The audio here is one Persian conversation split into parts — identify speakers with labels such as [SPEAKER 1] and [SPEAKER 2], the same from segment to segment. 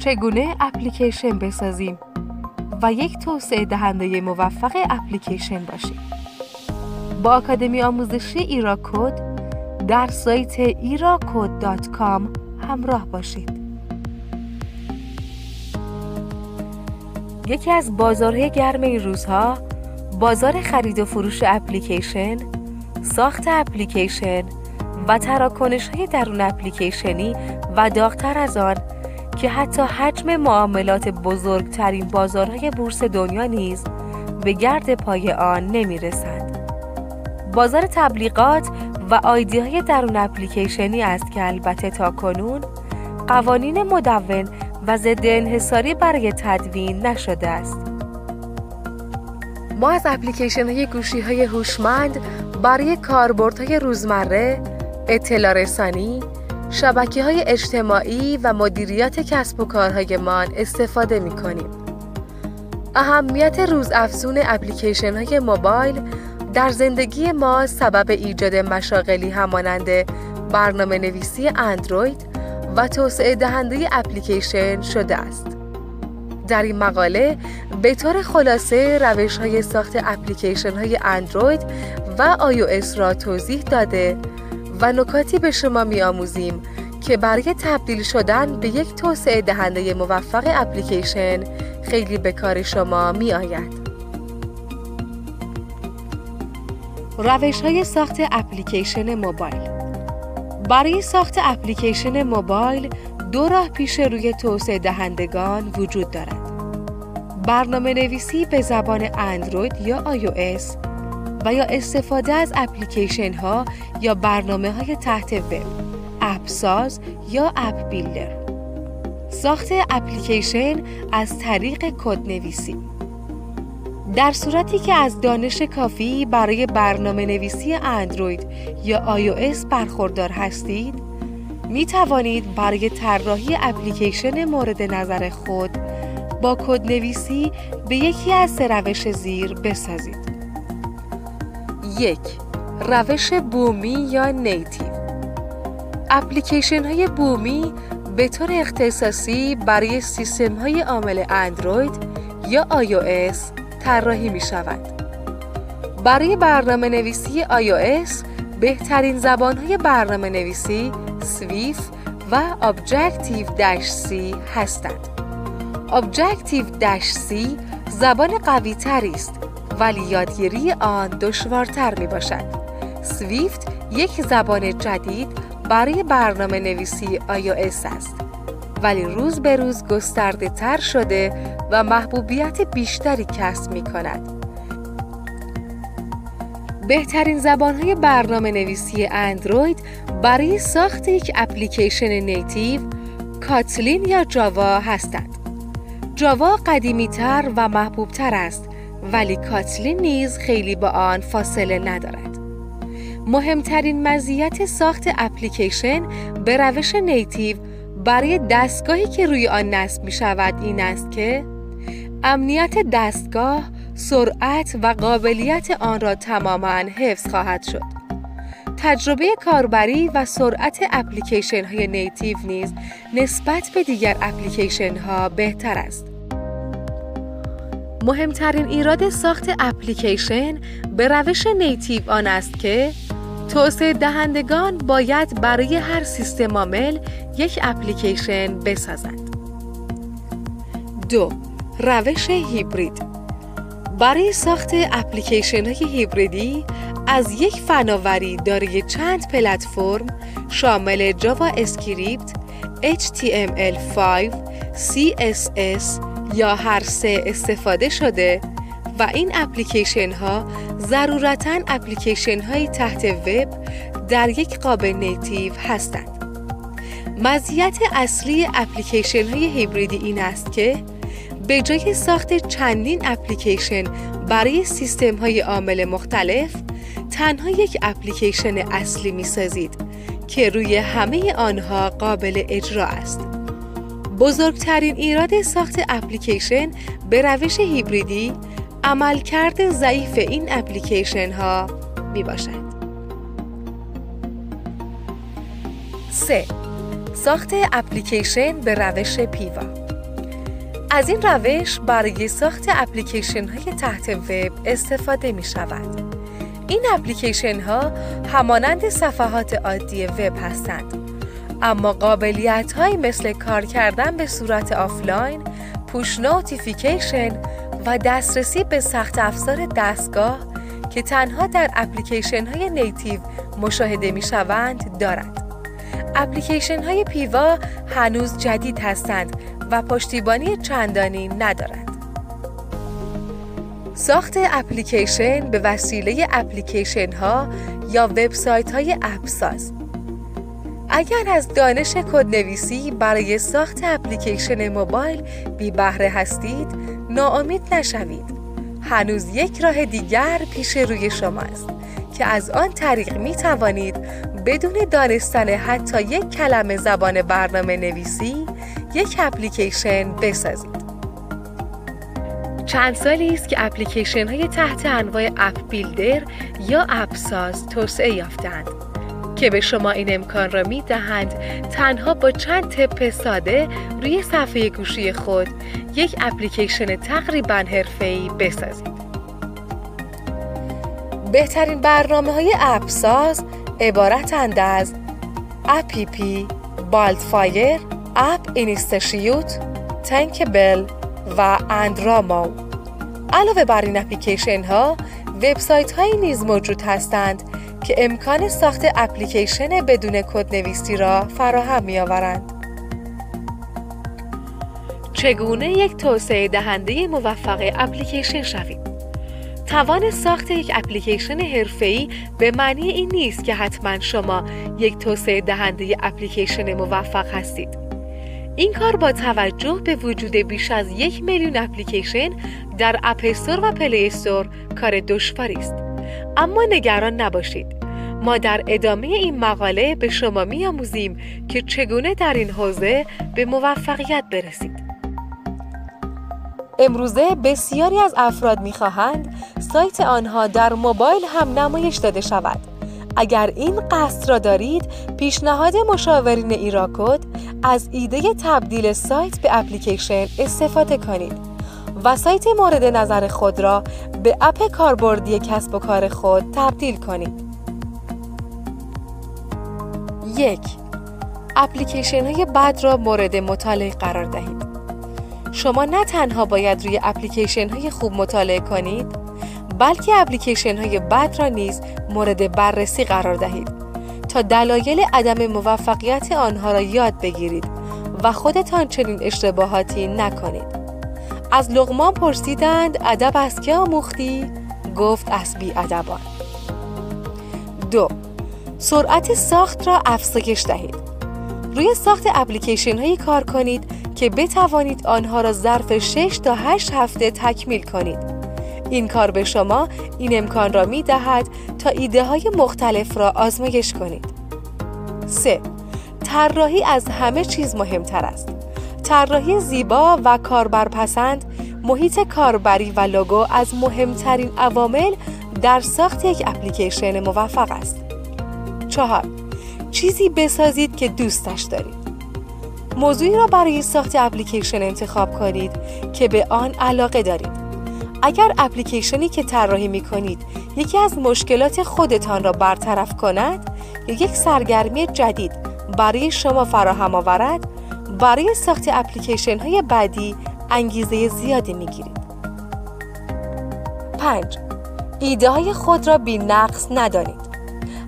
[SPEAKER 1] چگونه اپلیکیشن بسازیم و یک توسعه دهنده موفق اپلیکیشن باشیم. با آکادمی آموزشی ایراکود در سایت ایراکود.com همراه باشید. یکی از بازارهای گرم این روزها بازار خرید و فروش اپلیکیشن، ساخت اپلیکیشن و تراکنش های درون اپلیکیشنی و داغتر از آن که حتی حجم معاملات بزرگترین بازارهای بورس دنیا نیز به گرد پای آن نمی رسند. بازار تبلیغات و آیدی های درون اپلیکیشنی است که البته تا کنون قوانین مدون و ضد انحصاری برای تدوین نشده است. ما از اپلیکیشن های گوشی های هوشمند برای کاربردهای روزمره، اطلاع رسانی، شبکه های اجتماعی و مدیریت کسب و کارهایمان استفاده می کنیم. اهمیت روزافزون اپلیکیشن های موبایل در زندگی ما سبب ایجاد مشاغلی همانند برنامه نویسی اندروید و توسعه دهنده اپلیکیشن شده است. در این مقاله به طور خلاصه روش های ساخت اپلیکیشن های اندروید و آی را توضیح داده و نکاتی به شما می آموزیم که برای تبدیل شدن به یک توسعه دهنده موفق اپلیکیشن خیلی به کار شما می آید. روش های ساخت اپلیکیشن موبایل برای ساخت اپلیکیشن موبایل دو راه پیش روی توسعه دهندگان وجود دارد. برنامه نویسی به زبان اندروید یا iOS و یا استفاده از اپلیکیشن ها یا برنامه های تحت وب، اپ ساز یا app builder. ساخت اپلیکیشن از طریق کد نویسی در صورتی که از دانش کافی برای برنامه نویسی اندروید یا iOS برخوردار هستید، می توانید برای طراحی اپلیکیشن مورد نظر خود با کد نویسی به یکی از سه روش زیر بسازید. یک روش بومی یا نیتیو اپلیکیشن های بومی به طور اختصاصی برای سیستم های عامل اندروید یا iOS طراحی می شود. برای برنامه نویسی iOS بهترین زبان های برنامه نویسی سویف و Objective C هستند. Objective C زبان قوی تری است ولی یادگیری آن دشوارتر می باشد. سویفت یک زبان جدید برای برنامه نویسی iOS است. ولی روز به روز گسترده تر شده و محبوبیت بیشتری کسب می کند. بهترین زبانهای برنامه نویسی اندروید برای ساخت یک اپلیکیشن نیتیو کاتلین یا جاوا هستند. جاوا قدیمی تر و محبوب تر است ولی کاتلین نیز خیلی با آن فاصله ندارد. مهمترین مزیت ساخت اپلیکیشن به روش نیتیو برای دستگاهی که روی آن نصب می شود این است که امنیت دستگاه، سرعت و قابلیت آن را تماما حفظ خواهد شد. تجربه کاربری و سرعت اپلیکیشن های نیتیو نیز نسبت به دیگر اپلیکیشن ها بهتر است. مهمترین ایراد ساخت اپلیکیشن به روش نیتیو آن است که توسعه دهندگان باید برای هر سیستم عامل یک اپلیکیشن بسازند. دو روش هیبرید برای ساخت اپلیکیشن های هیبریدی از یک فناوری دارای چند پلتفرم شامل JavaScript، HTML5, CSS یا هر سه استفاده شده و این اپلیکیشن ها ضرورتا اپلیکیشن های تحت وب در یک قاب نیتیو هستند. مزیت اصلی اپلیکیشن های هیبریدی این است که به جای ساخت چندین اپلیکیشن برای سیستم های عامل مختلف تنها یک اپلیکیشن اصلی می سازید که روی همه آنها قابل اجرا است. بزرگترین ایراد ساخت اپلیکیشن به روش هیبریدی عملکرد ضعیف این اپلیکیشن ها می باشد. 3. ساخت اپلیکیشن به روش پیوا از این روش برای ساخت اپلیکیشن های تحت وب استفاده می شود. این اپلیکیشن ها همانند صفحات عادی وب هستند اما قابلیت های مثل کار کردن به صورت آفلاین، push notification و دسترسی به سخت افزار دستگاه که تنها در اپلیکیشن های native مشاهده می شوند دارد. اپلیکیشن های PWA هنوز جدید هستند و پشتیبانی چندانی ندارند. ساخت اپلیکیشن به وسیله اپلیکیشن ها یا وبسایت های اپساز اگر از دانش کدنویسی برای ساخت اپلیکیشن موبایل بی بهره هستید ناامید نشوید. هنوز یک راه دیگر پیش روی شما است که از آن طریق می توانید بدون دانستن حتی یک کلمه زبان برنامه نویسی یک اپلیکیشن بسازید. چند سالی است که اپلیکیشن های تحت انواع اپ بیلدر یا اپ ساز توسعه یافتند که به شما این امکان را می دهند تنها با چند tap ساده روی صفحه گوشی خود یک اپلیکیشن تقریبا حرفه‌ای بسازید. بهترین برنامه های اپساز عبارتند از Appy Pie، BuildFire، AppInstitute، Thunkable و Andromo. علاوه بر این اپلیکیشن ها، وبسایت هایی نیز موجود هستند که امکان ساخت اپلیکیشن بدون کدنویسی را فراهم می آورند. چگونه یک توسعه دهنده موفق اپلیکیشن شوید؟ توان ساخت یک اپلیکیشن حرفه‌ای به معنی این نیست که حتما شما یک توسعه دهنده اپلیکیشن موفق هستید. این کار با توجه به وجود بیش از یک میلیون اپلیکیشن در اپستور و پلی استور کار دشواری است. اما نگران نباشید. ما در ادامه این مقاله به شما میآموزیم که چگونه در این حوزه به موفقیت برسید. امروزه بسیاری از افراد می‌خواهند سایت آنها در موبایل هم نمایش داده شود. اگر این قصد را دارید، پیشنهاد مشاورین ایراکود از ایده تبدیل سایت به اپلیکیشن استفاده کنید و سایت مورد نظر خود را به اپ کاربردی کسب و کار خود تبدیل کنید. یک اپلیکیشن های بد را مورد مطالعه قرار دهید. شما نه تنها باید روی اپلیکیشن های خوب مطالعه کنید بلکه اپلیکیشن های بد را نیز مورد بررسی قرار دهید تا دلایل عدم موفقیت آنها را یاد بگیرید و خودتان چنین اشتباهاتی نکنید از لغمان پرسیدند ادب از که آموختی گفت از بی ادبان دو سرعت ساخت را افزایش دهید روی ساخت اپلیکیشن هایی کار کنید که بتوانید آنها را ظرف 6 تا 8 هفته تکمیل کنید. این کار به شما این امکان را می دهد تا ایده های مختلف را آزمایش کنید. 3. طراحی از همه چیز مهمتر است. طراحی زیبا و کاربرپسند، محیط کاربری و لوگو از مهمترین عوامل در ساخت یک اپلیکیشن موفق است. 4. چیزی بسازید که دوستش دارید. موضوعی را برای ساخت اپلیکیشن انتخاب کنید که به آن علاقه دارید. اگر اپلیکیشنی که طراحی می کنید یکی از مشکلات خودتان را برطرف کند یا یک سرگرمی جدید برای شما فراهم آورد برای ساخت اپلیکیشن های بعدی انگیزه زیادی می گیرید. 5. ایده های خود را بی نقص ندانید.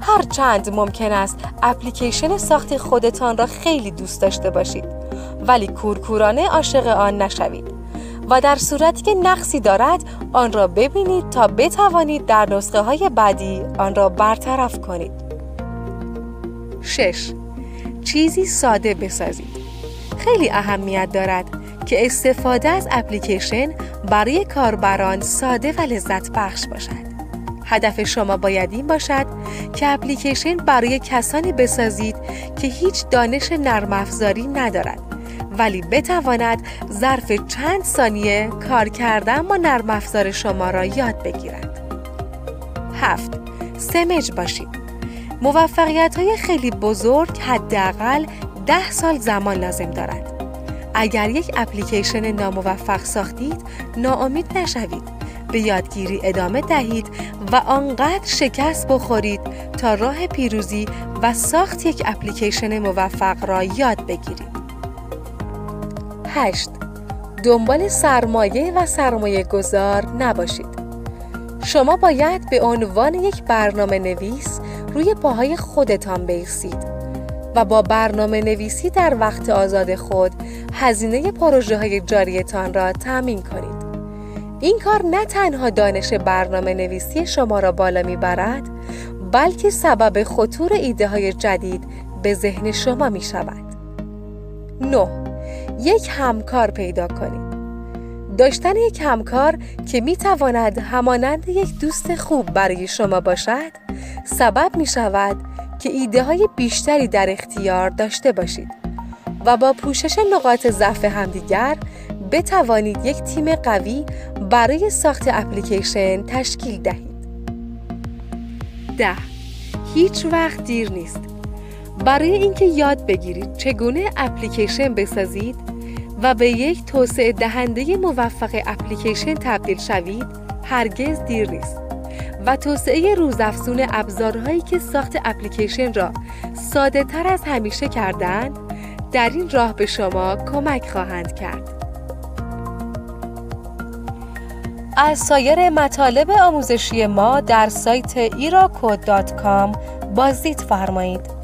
[SPEAKER 1] هر چند ممکن است اپلیکیشن ساخت خودتان را خیلی دوست داشته باشید ولی کورکورانه عاشق آن نشوید و در صورتی که نقصی دارد آن را ببینید تا بتوانید در نسخه های بعدی آن را برطرف کنید 6. چیزی ساده بسازید خیلی اهمیت دارد که استفاده از اپلیکیشن برای کاربران ساده و لذت بخش باشد هدف شما باید این باشد که اپلیکیشن برای کسانی بسازید که هیچ دانش نرم افزاری ندارد ولی بتواند ظرف چند ثانیه کار کردن با نرم افزار شما را یاد بگیرد. 7. سمج باشید. موفقیت های خیلی بزرگ حداقل ده سال زمان لازم دارد. اگر یک اپلیکیشن ناموفق ساختید ناامید نشوید به یادگیری ادامه دهید و آنقدر شکست بخورید تا راه پیروزی و ساخت یک اپلیکیشن موفق را یاد بگیرید. 8. دنبال سرمایه و سرمایه گذار نباشید. شما باید به عنوان یک برنامه نویس روی پاهای خودتان بیستید و با برنامه نویسی در وقت آزاد خود هزینه پروژه های جاریتان را تأمین کنید. این کار نه تنها دانش برنامه نویسی شما را بالا می‌برد بلکه سبب خطور ایده های جدید به ذهن شما می شود. 9. یک همکار پیدا کنید. داشتن یک همکار که می تواند همانند یک دوست خوب برای شما باشد سبب می شود که ایده های بیشتری در اختیار داشته باشید و با پوشش نقاط ضعف همدیگر بتوانید یک تیم قوی برای ساخت اپلیکیشن تشکیل دهید. ده هیچ وقت دیر نیست. برای اینکه یاد بگیرید چگونه اپلیکیشن بسازید و به یک توسعه دهنده موفق اپلیکیشن تبدیل شوید هرگز دیر نیست. و توسعه روزافزون ابزارهایی که ساخت اپلیکیشن را ساده تر از همیشه کردند در این راه به شما کمک خواهند کرد. از سایر مطالب آموزشی ما در سایت ایراکود بازدید فرمایید.